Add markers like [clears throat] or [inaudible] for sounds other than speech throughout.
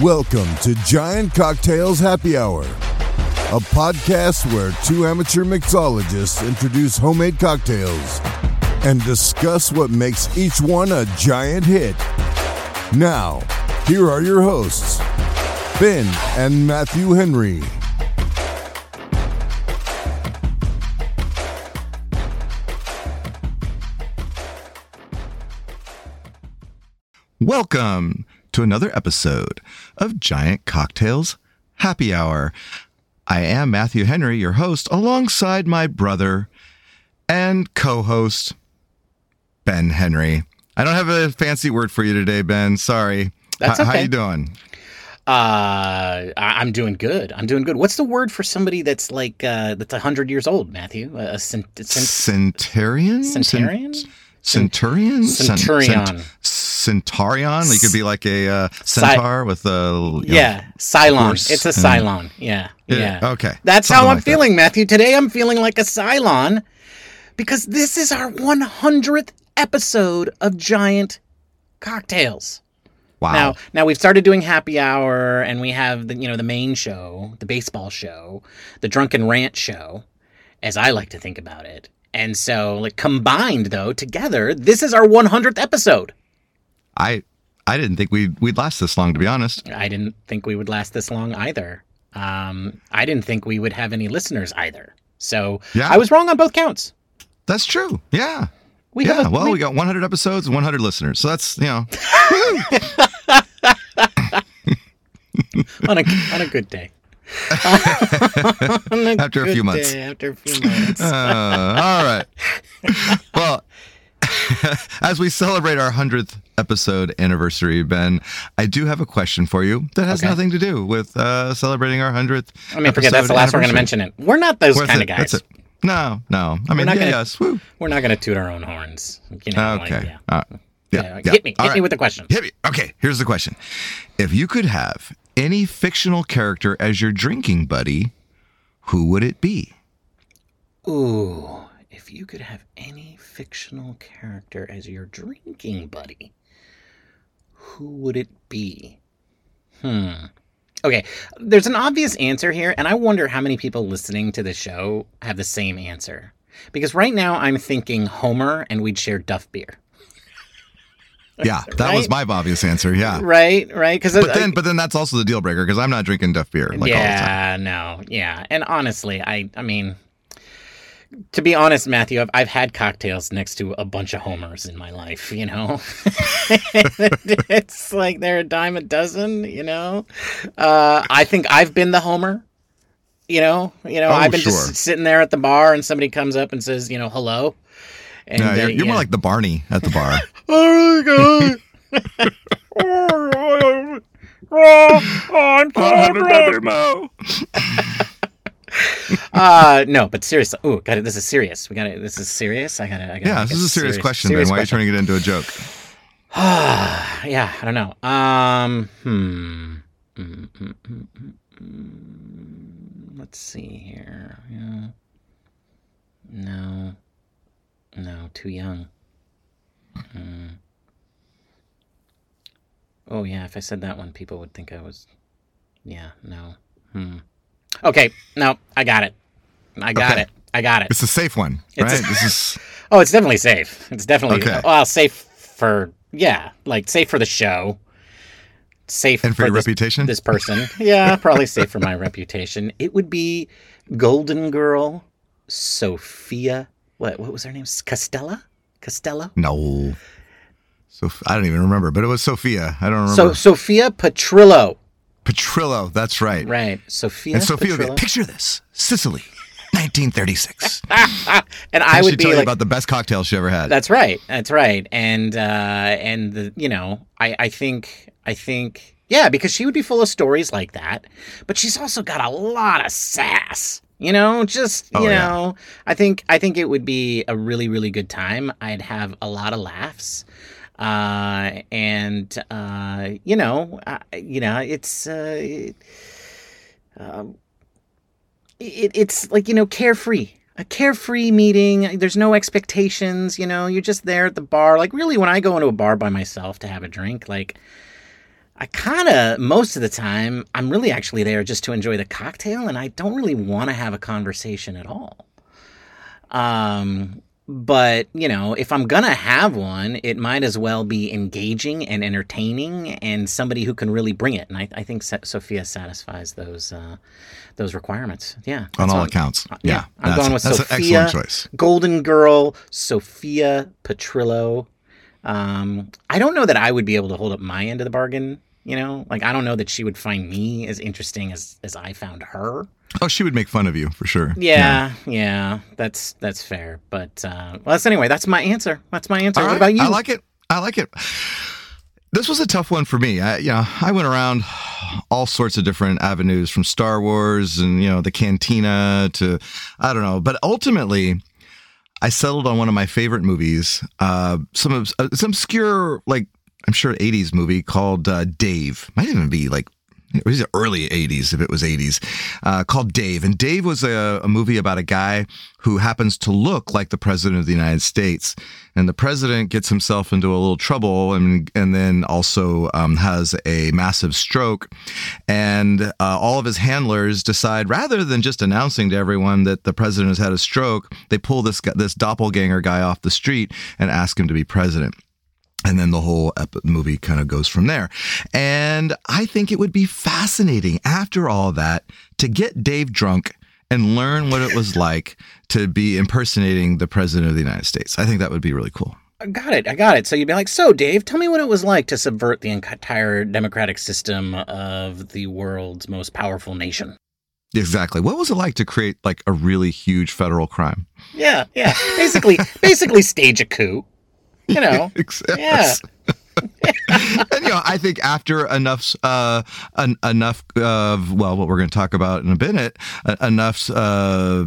Welcome to Giant Cocktails Happy Hour, a podcast where two amateur mixologists introduce homemade cocktails and discuss what makes each one a giant hit. Now, here are your hosts, Ben and Matthew Henry. Welcome to another episode of Giant Cocktails Happy Hour. I am Matthew Henry, your host, alongside my brother and co host, Ben Henry. I don't have a fancy word for you today, Ben. Sorry. That's H- How you doing? Uh, I- I'm doing good. I'm doing good. What's the word for somebody that's like uh, that's hundred years old, Matthew? A, cent- cent- Centurion? centurion? Centurion? Cent- Centurion. cent- Centurion? You could be like a uh, centaur with a. you know, Yeah, Cylon. horse It's a Cylon. Yeah, Yeah, yeah. okay. That's Something how I'm like that. feeling, Matthew. Today I'm feeling like a Cylon because this is our 100th episode of Giant Cocktails. Wow. Now, now we've started doing happy hour, and we have the you know the main show, the baseball show, the drunken rant show, as I like to think about it. And so, like combined though, together, this is our 100th episode. I I didn't think we'd, we'd last this long, to be honest. I didn't think we would last this long either. Um, I didn't think we would have any listeners either. So Yeah. I was wrong on both counts. That's true. Yeah. We yeah, have a, well, we got 100 episodes and 100 listeners. So that's, you know, [laughs] on a on a good day. [laughs] [laughs] On After a few good months. day, after a few months. uh, all right. [laughs] As we celebrate our 100th episode anniversary, Ben, I do have a question for you that has Okay. nothing to do with uh, celebrating our 100th. I mean, forget that's the last we're going to mention it. We're not those kind of guys. No, no. I mean, not yeah, gonna- yes. Woo. We're not going to toot our own horns. You know, like, Okay. yeah. Uh, yeah, Yeah, yeah. Hit me. All hit me right. with the question. Hit me. Okay, here's the question. If you could have any fictional character as your drinking buddy, who would it be? Ooh, if you could have any fictional character as your drinking buddy, who would it be? Hmm. Okay, there's an obvious answer here, and I wonder how many people listening to the show have the same answer. Because right now I'm thinking Homer and we'd share Duff beer. Yeah, that was my obvious answer. Yeah. Right, right? Because But then, but then that's also the deal breaker because I'm not drinking Duff beer like all the time. yeah, no, yeah. And honestly, I, I mean, to be honest, Matthew, I've, I've had cocktails next to a bunch of homers in my life. You know, [laughs] it's like they're a dime a dozen. You know, uh, I think I've been the homer. You know, you know, Oh, I've been sure. just sitting there at the bar, and somebody comes up and says, you know, hello. And No, uh, you're, you're more like the Barney at the bar. Oh my god! oh, I'm [laughs] so drunk. [laughs] [laughs] Uh no, but seriously. Oh, got it. This is serious. We got it. This is serious. I got to I got it. yeah, this is a serious, question, Ben. Why are you turning it into a joke? [sighs] yeah, I don't know. Um, hmm. Mm, mm, mm, mm, mm. Let's see here. Yeah. No. No, too young. Hmm. Oh yeah, if I said that one, people would think I was. Yeah. No. Hmm. Okay. No, I got it. I got Okay. it. I got it. It's a safe one, It's right? a- this is [laughs] Oh, it's definitely safe. It's definitely Okay. well safe for yeah, like safe for the show. Safe and for your this, reputation. this person. Yeah, [laughs] probably safe for my reputation. It would be Golden Girl Sophia. What what was her name? Costella? Costello? no. So I don't even remember, but it was Sophia. I don't remember. So. Sophia Petrillo. Petrillo. That's right. Right. Sophia And Sophia, Petrillo. picture this: Sicily, 1936. [laughs] and I I would be tell you like about the best cocktail she ever had. That's right. That's right. And uh and the you know, I I think I think yeah, because she would be full of stories like that, but she's also got a lot of sass. You know, just Oh, you yeah. know, I think I think it would be a really really good time. I'd have a lot of laughs. Uh and uh you know, uh, you know, it's uh it, um it, it's like you know carefree a carefree meeting there's no expectations you know you're just there at the bar like really when i go into a bar by myself to have a drink like I kind of, most of the time, I'm really actually there just to enjoy the cocktail and I don't really want to have a conversation at all. Um, but, you know, if I'm to have one, it might as well be engaging and entertaining and somebody who can really bring it. And I, I think Sophia satisfies those uh, those requirements. Yeah. On all accounts. Yeah. yeah I'm going with Sophia. An excellent choice. golden Girl, Sophia Petrillo. Um, I don't know that I would be able to hold up my end of the bargain. You know, like I don't know that she would find me as interesting as as I found her. Oh, she would make fun of you for sure. Yeah, yeah, yeah that's that's fair. But uh, well, that's anyway. That's my answer. That's my answer. what about you? I like it. I like it. This was a tough one for me. I, you know, I went around all sorts of different avenues from Star Wars and you know the Cantina to I don't know, but ultimately. I settled on one of my favorite movies, uh, some of uh, some obscure like I'm sure 80s movie called uh, Dave. Might even be like it was early 80s if it was 80s uh, called dave. And dave was a, a, movie about a guy who happens to look like the president of the united states. And the president gets himself into a little trouble and, and then also um, has a massive stroke. And uh, all of his handlers decide rather than just announcing to everyone that the president has had a stroke they pull this this doppelganger guy off the street and ask him to be president and then the whole movie kind of goes from there. And I think it would be fascinating after all that to get Dave drunk and learn what it was like to be impersonating the president of the United States. I think that would be really cool. I got it. I got it. So you'd be like, so Dave, tell me what it was like to subvert the entire democratic system of the world's most powerful nation. Exactly. What was it like to create like a really huge federal crime? Yeah, yeah. Basically, [laughs] basically stage a coup. You know, [laughs] yeah. [laughs] and you know, I think after enough, uh, en- enough of well, what we're going to talk about in a minute, uh, enough, uh,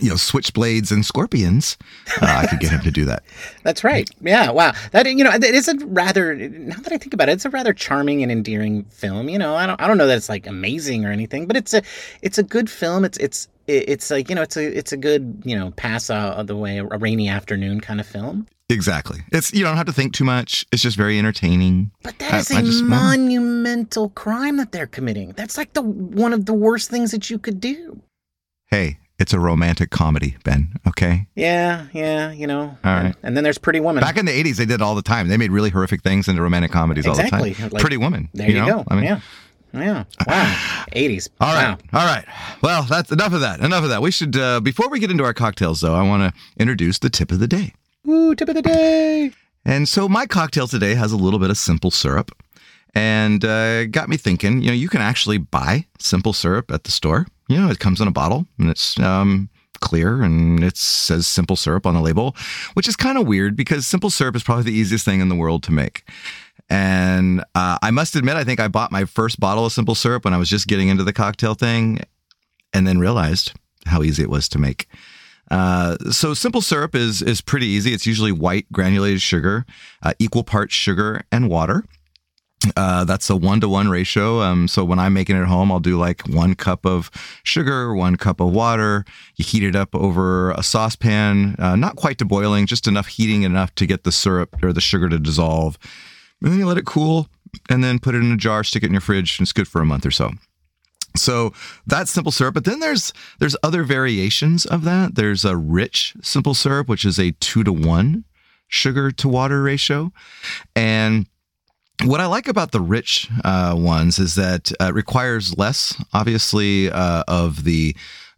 you know, switchblades and scorpions, uh, I could get him to do that. [laughs] That's right. Yeah. Wow. That you know, it is a rather. Now that I think about it, it's a rather charming and endearing film. You know, I don't, I don't know that it's like amazing or anything, but it's a, it's a good film. It's, it's, it's like you know, it's a, it's a good you know, pass out of the way, a rainy afternoon kind of film. Exactly. It's you don't have to think too much. It's just very entertaining. But that is I, a I just, monumental crime that they're committing. That's like the one of the worst things that you could do. Hey, it's a romantic comedy, Ben. Okay. Yeah, yeah, you know. All right. And, then there's Pretty Woman. Back in the '80s, they did all the time. They made really horrific things into romantic comedies exactly. all the time. Like, Pretty Woman. There you, you know? go. I mean, yeah. Yeah. Wow. [sighs] 80s. All right. Wow. All right. Well, that's enough of that. Enough of that. We should, uh, before we get into our cocktails, though, I want to introduce the tip of the day. Woo, tip of the day. And so my cocktail today has a little bit of simple syrup and uh, got me thinking, you know, you can actually buy simple syrup at the store. You know, it comes in a bottle and it's um, clear and it says simple syrup on the label, which is kind of weird because simple syrup is probably the easiest thing in the world to make. And uh, I must admit, I think I bought my first bottle of simple syrup when I was just getting into the cocktail thing and then realized how easy it was to make. Uh, so simple syrup is is pretty easy. It's usually white granulated sugar, uh, equal parts sugar and water. Uh, that's a one to one ratio. Um, so when I'm making it at home, I'll do like one cup of sugar, one cup of water. You heat it up over a saucepan, uh, not quite to boiling, just enough heating enough to get the syrup or the sugar to dissolve. And then you let it cool, and then put it in a jar, stick it in your fridge, and it's good for a month or so. So that's simple syrup, but then there's there's other variations of that. There's a rich simple syrup, which is a two to one sugar to water ratio, and what I like about the rich uh, ones is that uh, it requires less, obviously, uh, of the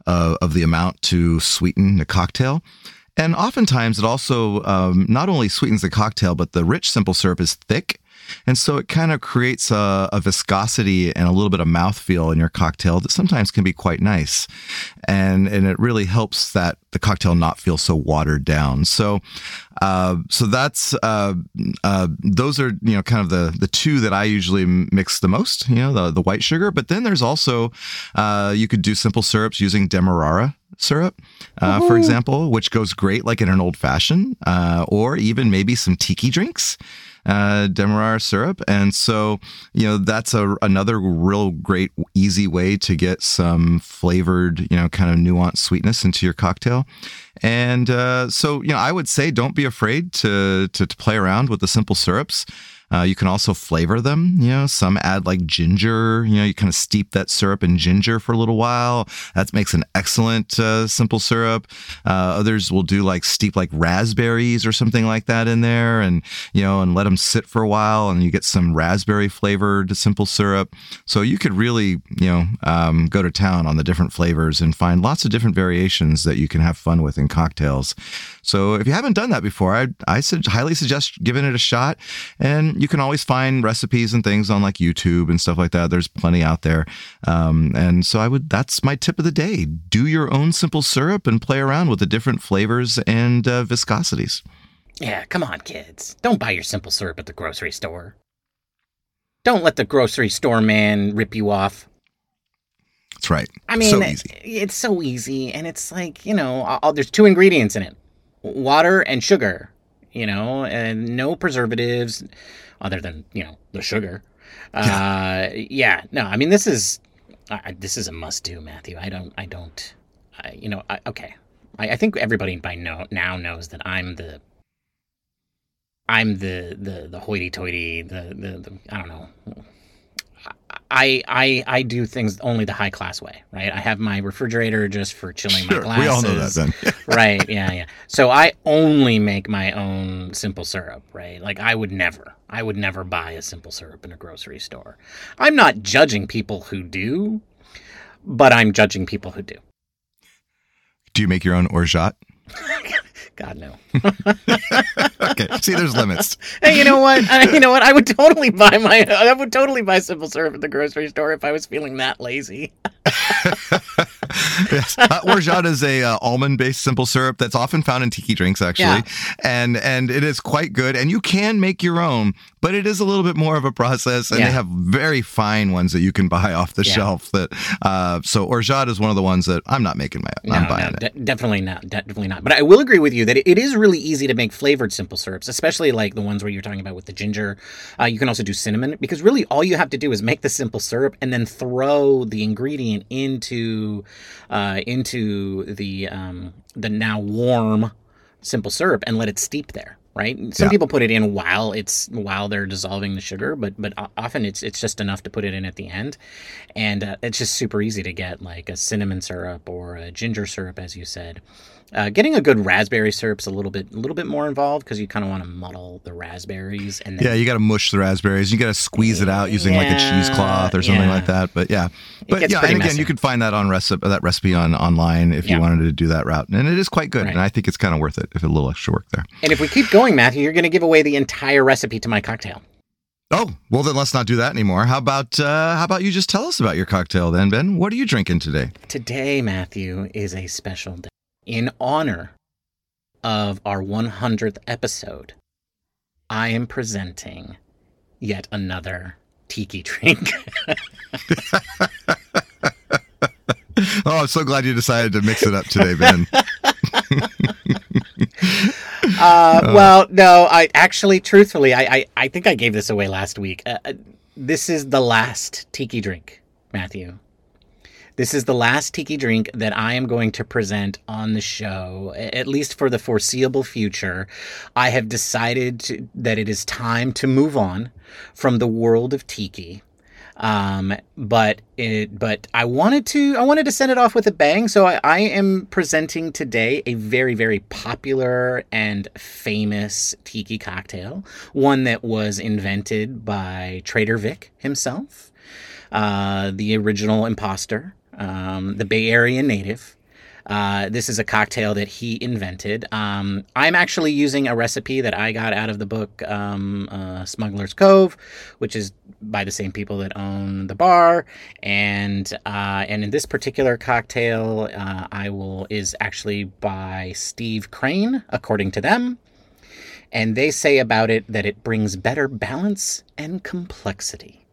uh, of the amount to sweeten the cocktail. And oftentimes, it also um, not only sweetens the cocktail, but the rich simple syrup is thick and so it kind of creates a, a, viscosity and a little bit of mouthfeel in your cocktail that sometimes can be quite nice. And, and it really helps that the cocktail not feel so watered down. So, uh, so that's, uh, uh, those are, you know, kind of the, the two that I usually mix the most, you know, the, the white sugar. But then there's also, uh, you could do simple syrups using Demerara syrup, uh, for example, which goes great like in an old fashioned, uh, or even maybe some tiki drinks uh, demerara syrup. And so, you know, that's a, another real great, easy way to get some flavored, you know, kind of nuanced sweetness into your cocktail. And uh, so, you know, I would say don't be afraid to, to, to play around with the simple syrups. Uh, you can also flavor them. You know, some add like ginger. You know, you kind of steep that syrup in ginger for a little while. That makes an excellent uh, simple syrup. Uh, others will do like steep like raspberries or something like that in there, and you know, and let them sit for a while, and you get some raspberry flavored simple syrup. So you could really, you know, um, go to town on the different flavors and find lots of different variations that you can have fun with in cocktails. So if you haven't done that before, I I su- highly suggest giving it a shot. And you can always find recipes and things on like YouTube and stuff like that. There's plenty out there. Um, and so I would that's my tip of the day. Do your own simple syrup and play around with the different flavors and uh, viscosities. Yeah, come on, kids. Don't buy your simple syrup at the grocery store. Don't let the grocery store man rip you off. That's right. I mean, so it's so easy, and it's like you know, all, there's two ingredients in it: water and sugar. You know, and no preservatives, other than you know the sugar. [laughs] Uh, yeah. No, I mean this is uh, this is a must-do, Matthew. I don't, I don't, I, you know, I, okay. I, I think everybody by no, now knows that I'm the I'm the the the hoity-toity, the the, the I don't know. I I I do things only the high class way, right? I have my refrigerator just for chilling Sure, my glasses. we all know that then. [laughs] right? Yeah, yeah. So I only make my own simple syrup, right? Like I would never, I would never buy a simple syrup in a grocery store. I'm not judging people who do, but I'm judging people who do. Do you make your own orgeat? [laughs] God no. [laughs] Okay. See, there's limits. Hey, you know what? I, you know what? I would totally buy my. I would totally buy simple syrup at the grocery store if I was feeling that lazy. [laughs] [laughs] yes. Uh, orgeat is a uh, almond-based simple syrup that's often found in tiki drinks, actually, Yeah. and and it is quite good. And you can make your own, but it is a little bit more of a process. And Yeah. they have very fine ones that you can buy off the Yeah. shelf. That uh, so orgeat is one of the ones that I'm not making my. No, I'm buying no, it. de- definitely not. Definitely not. But I will agree with you that it, it is really easy to make flavored simple syrups, especially like the ones where you're talking about with the ginger. Uh, you can also do cinnamon because really all you have to do is make the simple syrup and then throw the ingredient into uh, into the um, the now warm simple syrup and let it steep there. Right. Some Yeah. people put it in while it's while they're dissolving the sugar, but but often it's it's just enough to put it in at the end, and uh, it's just super easy to get like a cinnamon syrup or a ginger syrup, as you said. Uh, getting a good raspberry syrup's a little bit a little bit more involved because you kind of want to muddle the raspberries and then Yeah, you got to mush the raspberries. You got to squeeze it out using like a cheesecloth or something yeah. like that. But yeah, but yeah, and again, messy. you could find that on recipe that recipe on online if Yeah. you wanted to do that route, and it is quite good. Right. And I think it's kind of worth it if a little extra work there. and if we keep going, Matthew, you're going to give away the entire recipe to my cocktail. Oh well, then let's not do that anymore. How about uh, how about you just tell us about your cocktail then, Ben? What are you drinking today? Today, Matthew, is a special day in honor of our 100th episode. I am presenting yet another tiki drink. [laughs] [laughs] Oh, I'm so glad you decided to mix it up today, Ben. [laughs] Uh, well, no, I actually, truthfully, I, I, I think I gave this away last week. Uh, uh, this is the last tiki drink, Matthew. This is the last tiki drink that I am going to present on the show, at least for the foreseeable future. I have decided to, that it is time to move on from the world of tiki. Um, but it, but I wanted to, I wanted to send it off with a bang. So I, I am presenting today a very, very popular and famous tiki cocktail, one that was invented by Trader Vic himself, uh, the original imposter, um, the Bay Area native. Uh, this is a cocktail that he invented. Um, I'm actually using a recipe that I got out of the book um, uh, Smuggler's Cove, which is by the same people that own the bar. And uh, and in this particular cocktail, uh, I will is actually by Steve Crane, according to them. And they say about it that it brings better balance and complexity.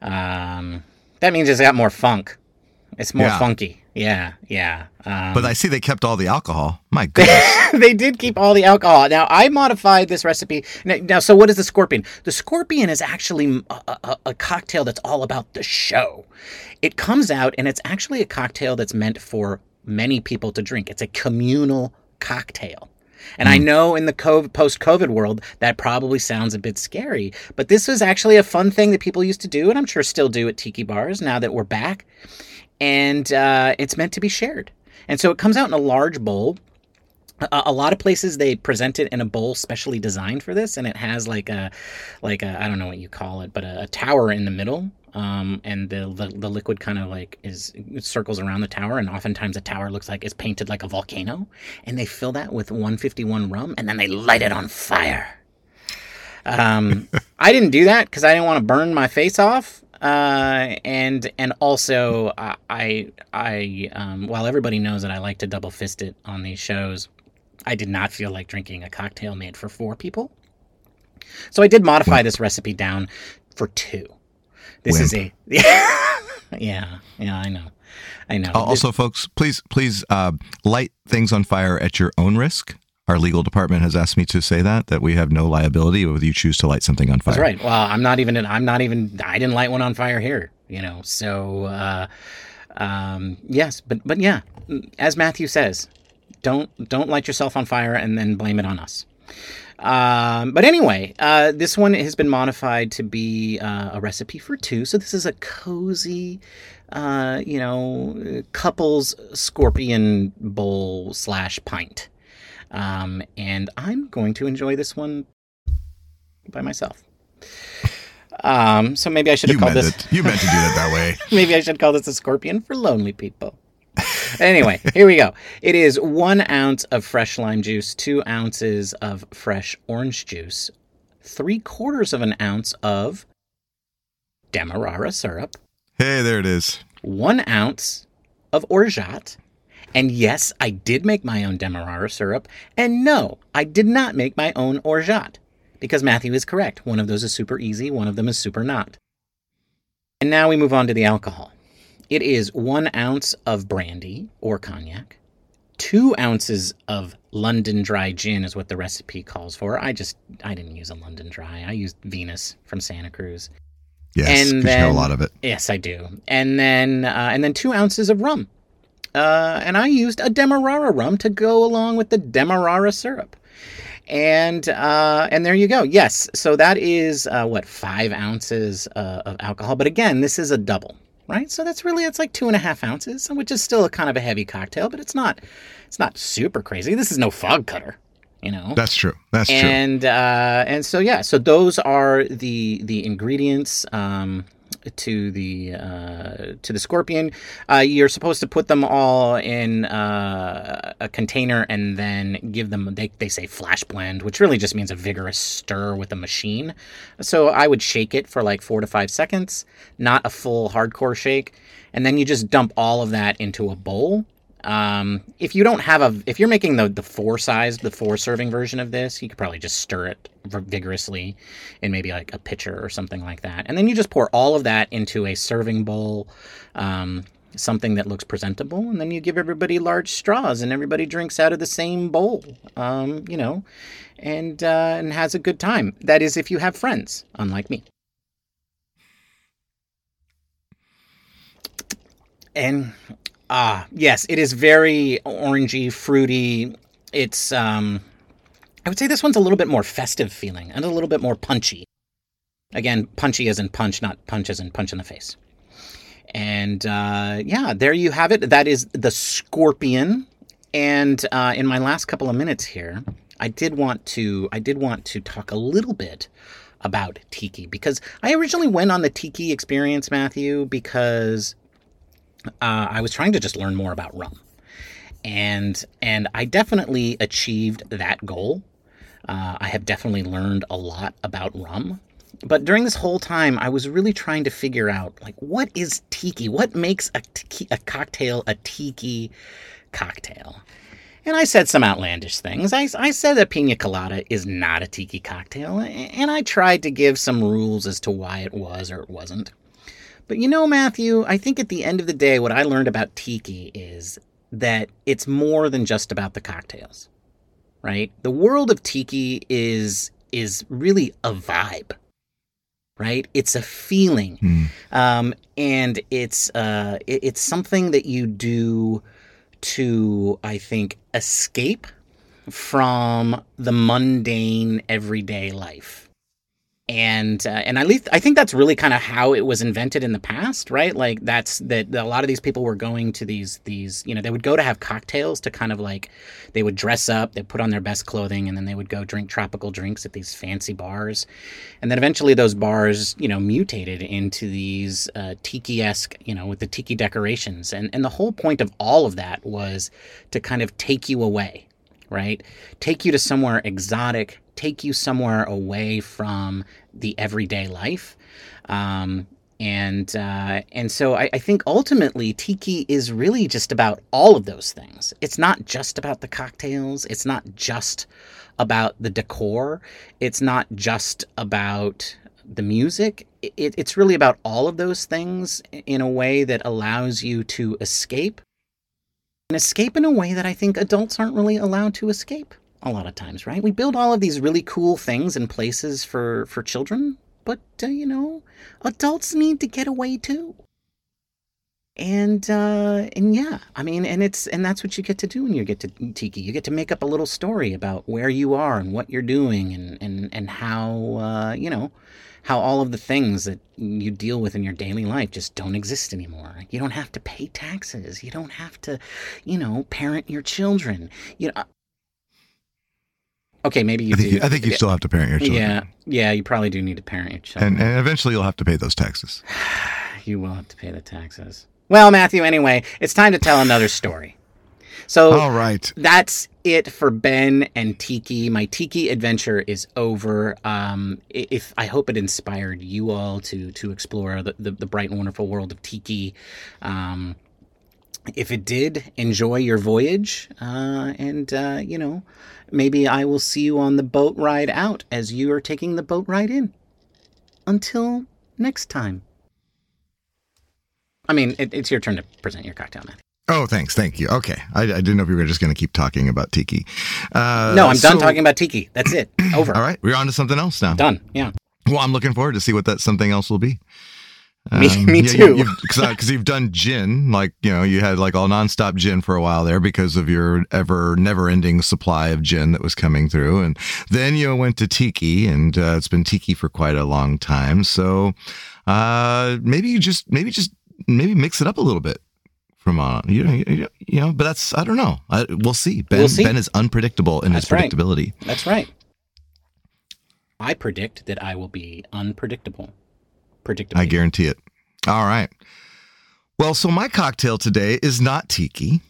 Um, that means it's got more funk. It's more Yeah. funky. Yeah, yeah. Um, But I see they kept all the alcohol. My goodness. [laughs] they did keep all the alcohol. Now I modified this recipe. Now, now so what is the scorpion? The scorpion is actually a, a, a cocktail that's all about the show. It comes out and it's actually a cocktail that's meant for many people to drink. It's a communal cocktail. And I know in the COVID, post-COVID world that probably sounds a bit scary, but this was actually a fun thing that people used to do, and I'm sure still do at tiki bars now that we're back. And uh, it's meant to be shared. And so it comes out in a large bowl. A, a lot of places they present it in a bowl specially designed for this, and it has like a, like a I don't know what you call it, but a, a tower in the middle um, and the, the, the liquid kind of like is circles around the tower, and oftentimes the tower looks like it's painted like a volcano, and they fill that with 151 rum, and then they light it on fire. Um, [laughs] I didn't do that because I didn't want to burn my face off. Uh, and and also I I um, while everybody knows that I like to double fist it on these shows, I did not feel like drinking a cocktail made for four people. So I did modify this recipe down for two. This Wimp. is a [laughs] yeah, yeah, I know, I know. Uh, also, folks, please, please uh, light things on fire at your own risk. Our legal department has asked me to say that that we have no liability if you choose to light something on fire. That's right. Well, I'm not even. I'm not even. I didn't light one on fire here. You know. So, uh, um, yes, but but yeah, as Matthew says, don't don't light yourself on fire and then blame it on us. Um, but anyway, uh, this one has been modified to be uh, a recipe for two. So this is a cozy, uh, you know, couples scorpion bowl slash pint. Um, and I'm going to enjoy this one by myself. Um, so maybe I should have called this. It. You meant to do it that way. [laughs] maybe I should call this a scorpion for lonely people anyway, here we go. It is one ounce of fresh lime juice, two ounces of fresh orange juice, three quarters of an ounce of Demerara syrup. Hey, there it is. One ounce of orgeat. And yes, I did make my own Demerara syrup. And no, I did not make my own orgeat. Because Matthew is correct. One of those is super easy, one of them is super not. And now we move on to the alcohol. It is one ounce of brandy or cognac, two ounces of London dry gin is what the recipe calls for. I just I didn't use a London dry. I used Venus from Santa Cruz. Yes, and then, you know a lot of it. Yes, I do. And then uh, and then two ounces of rum. Uh, and I used a Demerara rum to go along with the Demerara syrup. And uh, and there you go. Yes, so that is uh, what five ounces uh, of alcohol. But again, this is a double right? So that's really it's like two and a half ounces, which is still a kind of a heavy cocktail, but it's not it's not super crazy. This is no fog cutter, you know. That's true. That's and, true. And uh, and so yeah, so those are the the ingredients. Um, to the uh, to the scorpion. Uh, you're supposed to put them all in uh, a container and then give them. They they say flash blend, which really just means a vigorous stir with a machine. So I would shake it for like four to five seconds, not a full hardcore shake, and then you just dump all of that into a bowl um, if you don't have a, if you're making the the four size, the four serving version of this, you could probably just stir it vigorously in maybe like a pitcher or something like that, and then you just pour all of that into a serving bowl, um, something that looks presentable, and then you give everybody large straws, and everybody drinks out of the same bowl, um, you know, and uh, and has a good time. That is, if you have friends, unlike me. And Ah, yes, it is very orangey, fruity. It's um I would say this one's a little bit more festive feeling and a little bit more punchy. Again, punchy as in punch, not punch as in punch in the face. And uh, yeah, there you have it. That is the Scorpion. And uh, in my last couple of minutes here, I did want to I did want to talk a little bit about tiki because I originally went on the tiki experience, Matthew, because uh, I was trying to just learn more about rum, and and I definitely achieved that goal. Uh, I have definitely learned a lot about rum, but during this whole time, I was really trying to figure out like what is tiki? What makes a, tiki, a cocktail a tiki cocktail? And I said some outlandish things. I, I said that pina colada is not a tiki cocktail, and I tried to give some rules as to why it was or it wasn't. But you know, Matthew, I think at the end of the day, what I learned about tiki is that it's more than just about the cocktails, right? The world of tiki is is really a vibe, right? It's a feeling, mm. um, and it's uh, it, it's something that you do to, I think, escape from the mundane everyday life and uh, and at least I think that's really kind of how it was invented in the past, right? Like that's that a lot of these people were going to these these you know they would go to have cocktails to kind of like they would dress up, they put on their best clothing, and then they would go drink tropical drinks at these fancy bars, and then eventually those bars you know mutated into these uh, tiki esque you know with the tiki decorations, and and the whole point of all of that was to kind of take you away, right? Take you to somewhere exotic take you somewhere away from the everyday life. Um, and uh, and so I, I, think ultimately tiki is really just about all of those things. It's not just about the cocktails. It's not just about the decor. It's not just about the music. It, it's really about all of those things in a way that allows you to escape and escape in a way that I think adults aren't really allowed to escape a lot of times, right? We build all of these really cool things and places for for children, but uh, you know, adults need to get away too. And uh, and yeah, I mean, and it's and that's what you get to do when you get to Tiki. You get to make up a little story about where you are and what you're doing, and and and how uh, you know how all of the things that you deal with in your daily life just don't exist anymore. You don't have to pay taxes. You don't have to, you know, parent your children. You know, Okay, maybe you I think do. You, I think you still have to parent your children. Yeah, yeah, you probably do need to parent your children. And, and eventually you'll have to pay those taxes. [sighs] you will have to pay the taxes. Well, Matthew, anyway, it's time to tell another story. So, all right, that's it for Ben and Tiki. My Tiki adventure is over. Um, if I hope it inspired you all to to explore the, the, the bright and wonderful world of Tiki. Um, if it did, enjoy your voyage, uh, and uh, you know, maybe I will see you on the boat ride out as you are taking the boat ride in. Until next time. I mean, it, it's your turn to present your cocktail, man. Oh, thanks. Thank you. Okay. I, I didn't know if you were just going to keep talking about tiki. Uh, no, I'm so, done talking about tiki. That's it. [clears throat] Over. All right. We're on to something else now. Done. Yeah. Well, I'm looking forward to see what that something else will be. [laughs] Me, um, me yeah, too. Because you, uh, you've done gin, like you know, you had like all nonstop gin for a while there because of your ever never-ending supply of gin that was coming through, and then you went to tiki, and uh, it's been tiki for quite a long time. So uh, maybe you just maybe just maybe mix it up a little bit from on. You know, you, you know, but that's I don't know. I, we'll see. Ben we'll see. Ben is unpredictable in that's his predictability. Right. That's right. I predict that I will be unpredictable predictably. I guarantee it. All right. Well, so my cocktail today is not tiki.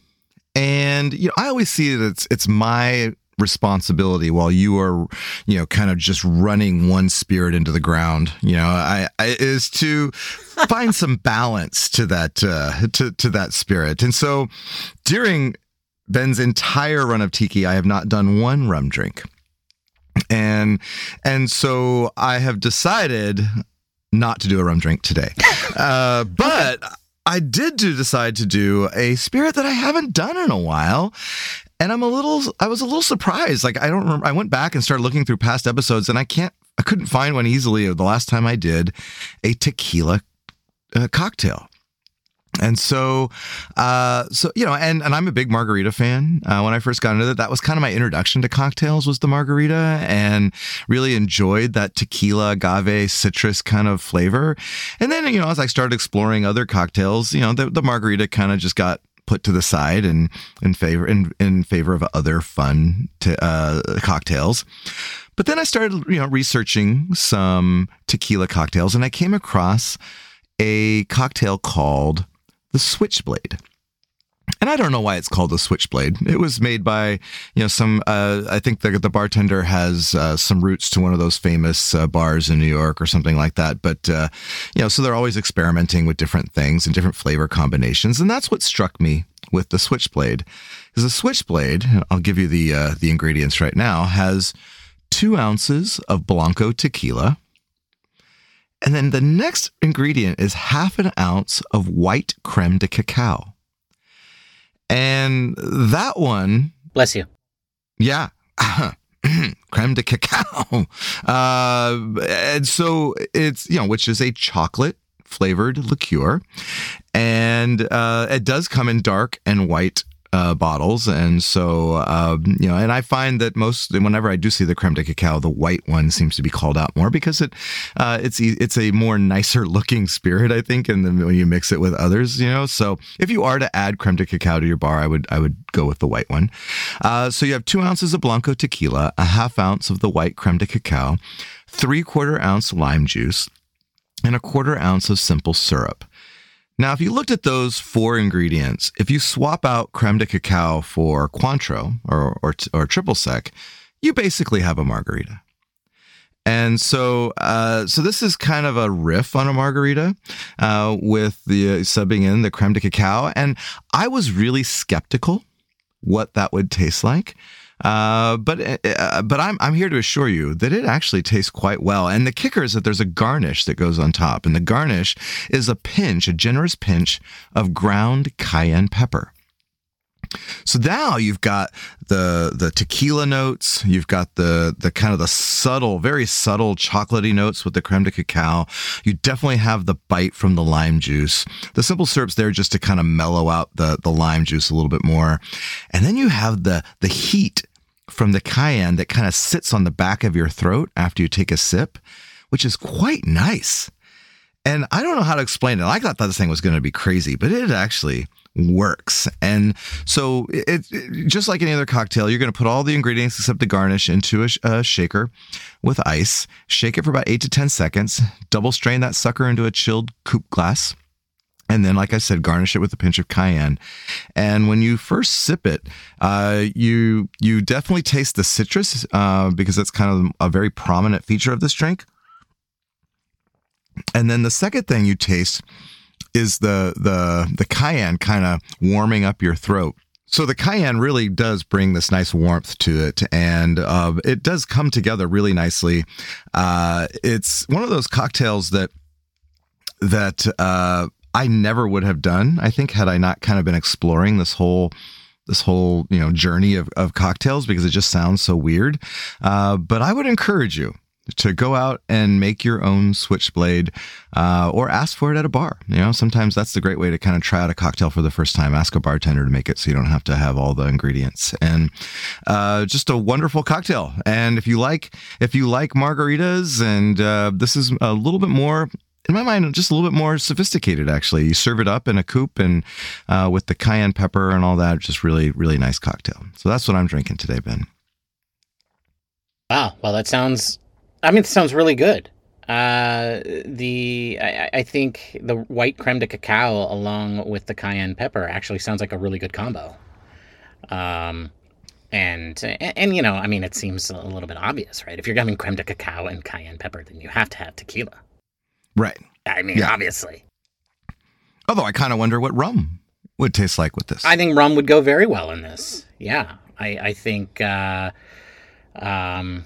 And you know, I always see that it's it's my responsibility while you are you know kind of just running one spirit into the ground you know i, I is to find [laughs] some balance to that uh to to that spirit and so during ben's entire run of tiki i have not done one rum drink and and so i have decided not to do a rum drink today. [laughs] Uh, but I did do decide to do a spirit that I haven't done in a while. And I'm a little, I was a little surprised. Like, I don't remember, I went back and started looking through past episodes and I can't, I couldn't find one easily the last time I did a tequila uh, cocktail. And so, uh, so you know, and and I'm a big margarita fan. Uh, when I first got into it, that was kind of my introduction to cocktails was the margarita, and really enjoyed that tequila, agave, citrus kind of flavor. And then, you know, as I started exploring other cocktails, you know, the, the margarita kind of just got put to the side and in favor in in favor of other fun to, uh, cocktails. But then I started, you know, researching some tequila cocktails, and I came across a cocktail called the Switchblade. And I don't know why it's called a switchblade. It was made by, you know, some. Uh, I think the the bartender has uh, some roots to one of those famous uh, bars in New York or something like that. But uh, you know, so they're always experimenting with different things and different flavor combinations, and that's what struck me with the switchblade. Because the switchblade, I'll give you the uh, the ingredients right now, has two ounces of blanco tequila, and then the next ingredient is half an ounce of white creme de cacao. And that one. Bless you. Yeah. [clears throat] creme de cacao. Uh, and so it's, you know, which is a chocolate flavored liqueur. And uh, it does come in dark and white uh, bottles, and so uh, you know, and I find that most whenever I do see the creme de cacao, the white one seems to be called out more because it uh, it's it's a more nicer [laughs] looking spirit, I think, and then when you mix it with others, you know. So if you are to add creme de cacao to your bar, I would I would go with the white one. Uh, so you have two ounces of blanco tequila, a half ounce of the white creme de cacao, three quarter ounce lime juice, and a quarter ounce of simple syrup. Now, if you looked at those four ingredients, if you swap out creme de cacao for Cointreau or, or, or triple sec, you basically have a margarita. And so, uh, so this is kind of a riff on a margarita uh, with the uh, subbing in the creme de cacao. And I was really skeptical what that would taste like. Uh, but uh, but I'm I'm here to assure you that it actually tastes quite well. And the kicker is that there's a garnish that goes on top, and the garnish is a pinch, a generous pinch of ground cayenne pepper. So now you've got the the tequila notes, you've got the the kind of the subtle, very subtle chocolatey notes with the creme de cacao. You definitely have the bite from the lime juice. The simple syrup's there just to kind of mellow out the the lime juice a little bit more. And then you have the the heat from the cayenne that kind of sits on the back of your throat after you take a sip, which is quite nice. And I don't know how to explain it. I thought this thing was going to be crazy, but it actually works. And so it, it, just like any other cocktail, you're going to put all the ingredients except the garnish into a, a, shaker with ice. Shake it for about eight to 10 seconds. Double strain that sucker into a chilled coupe glass. And then, like I said, garnish it with a pinch of cayenne. And when you first sip it, uh, you you definitely taste the citrus uh, because that's kind of a very prominent feature of this drink. And then the second thing you taste is the the the cayenne kind of warming up your throat. So the cayenne really does bring this nice warmth to it, and uh, it does come together really nicely. Uh, it's one of those cocktails that that uh, I never would have done. I think had I not kind of been exploring this whole this whole you know journey of, of cocktails because it just sounds so weird. Uh, but I would encourage you to go out and make your own switchblade uh, or ask for it at a bar. You know, sometimes that's the great way to kind of try out a cocktail for the first time. Ask a bartender to make it so you don't have to have all the ingredients. And uh, just a wonderful cocktail. And if you like, if you like margaritas, and uh, this is a little bit more in my mind, just a little bit more sophisticated. Actually, you serve it up in a coupe and uh, with the cayenne pepper and all that. Just really, really nice cocktail. So that's what I'm drinking today, Ben. Wow. Well, that sounds I mean, it sounds really good. Uh, the I, I, think the white creme de cacao along with the cayenne pepper actually sounds like a really good combo. Um, and, and, and you know, I mean, it seems a little bit obvious, right? If you're having creme de cacao and cayenne pepper, then you have to have tequila. Right. I mean, yeah. obviously. Although I kind of wonder what rum would taste like with this. I think rum would go very well in this. Yeah, I I think. Uh, um,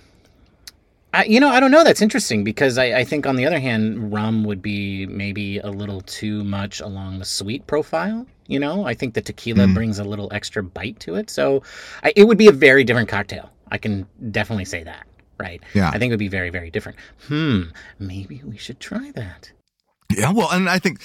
I, you know, I don't know. That's interesting because I, I, think, on the other hand, rum would be maybe a little too much along the sweet profile. You know, I think the tequila mm. brings a little extra bite to it. So I, it would be a very different cocktail. I can definitely say that, right? Yeah. I think it would be very, very different. Hmm, maybe we should try that. Yeah, well, and I think,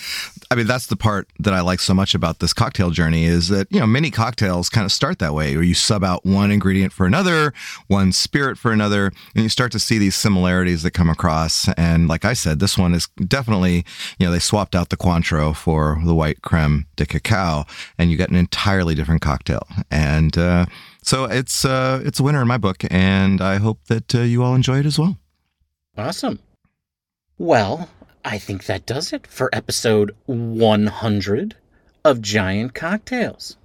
I mean, that's the part that I like so much about this cocktail journey is that, you know, many cocktails kind of start that way, where you sub out one ingredient for another, one spirit for another, and you start to see these similarities that come across. And like I said, this one is definitely, you know, they swapped out the Cointreau for the white creme de cacao, and you get an entirely different cocktail. And uh, so it's, uh, it's a winner in my book, and I hope that uh, you all enjoy it as well. Awesome. Well, I think that does it for episode 100 of Giant Cocktails.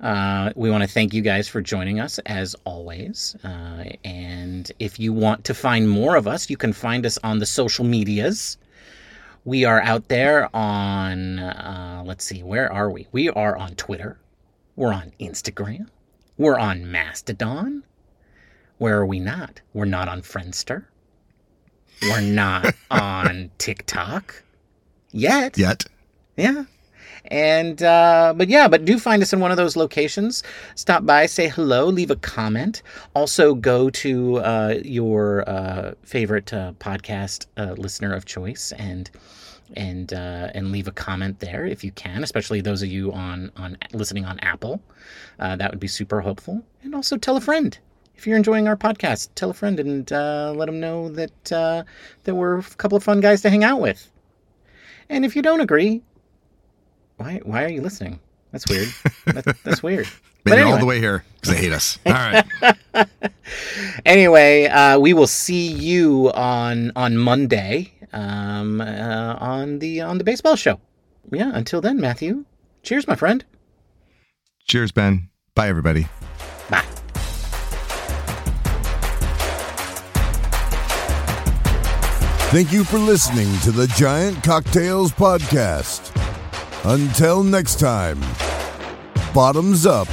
Uh, we want to thank you guys for joining us as always. Uh, and if you want to find more of us, you can find us on the social medias. We are out there on, uh, let's see, where are we? We are on Twitter. We're on Instagram. We're on Mastodon. Where are we not? We're not on Friendster. We're not [laughs] on TikTok yet. Yet. Yeah. And uh, but yeah, but do find us in one of those locations. Stop by, say hello, leave a comment. Also, go to uh, your uh, favorite uh, podcast uh, listener of choice and and uh, and leave a comment there if you can, especially those of you on on listening on Apple. Uh, that would be super helpful. And also tell a friend if you're enjoying our podcast. Tell a friend and uh, let them know that uh, that we're a couple of fun guys to hang out with. And if you don't agree, why why are you listening? That's weird. That's, that's weird. [laughs] Made But it all the way here because they hate us. [laughs] All right. [laughs] anyway, uh, we will see you on on Monday um, uh, on the on the baseball show. Yeah. Until then, Matthew. Cheers, my friend. Cheers, Ben. Bye, everybody. Thank you for listening to the Giant Cocktails Podcast. Until next time, bottoms up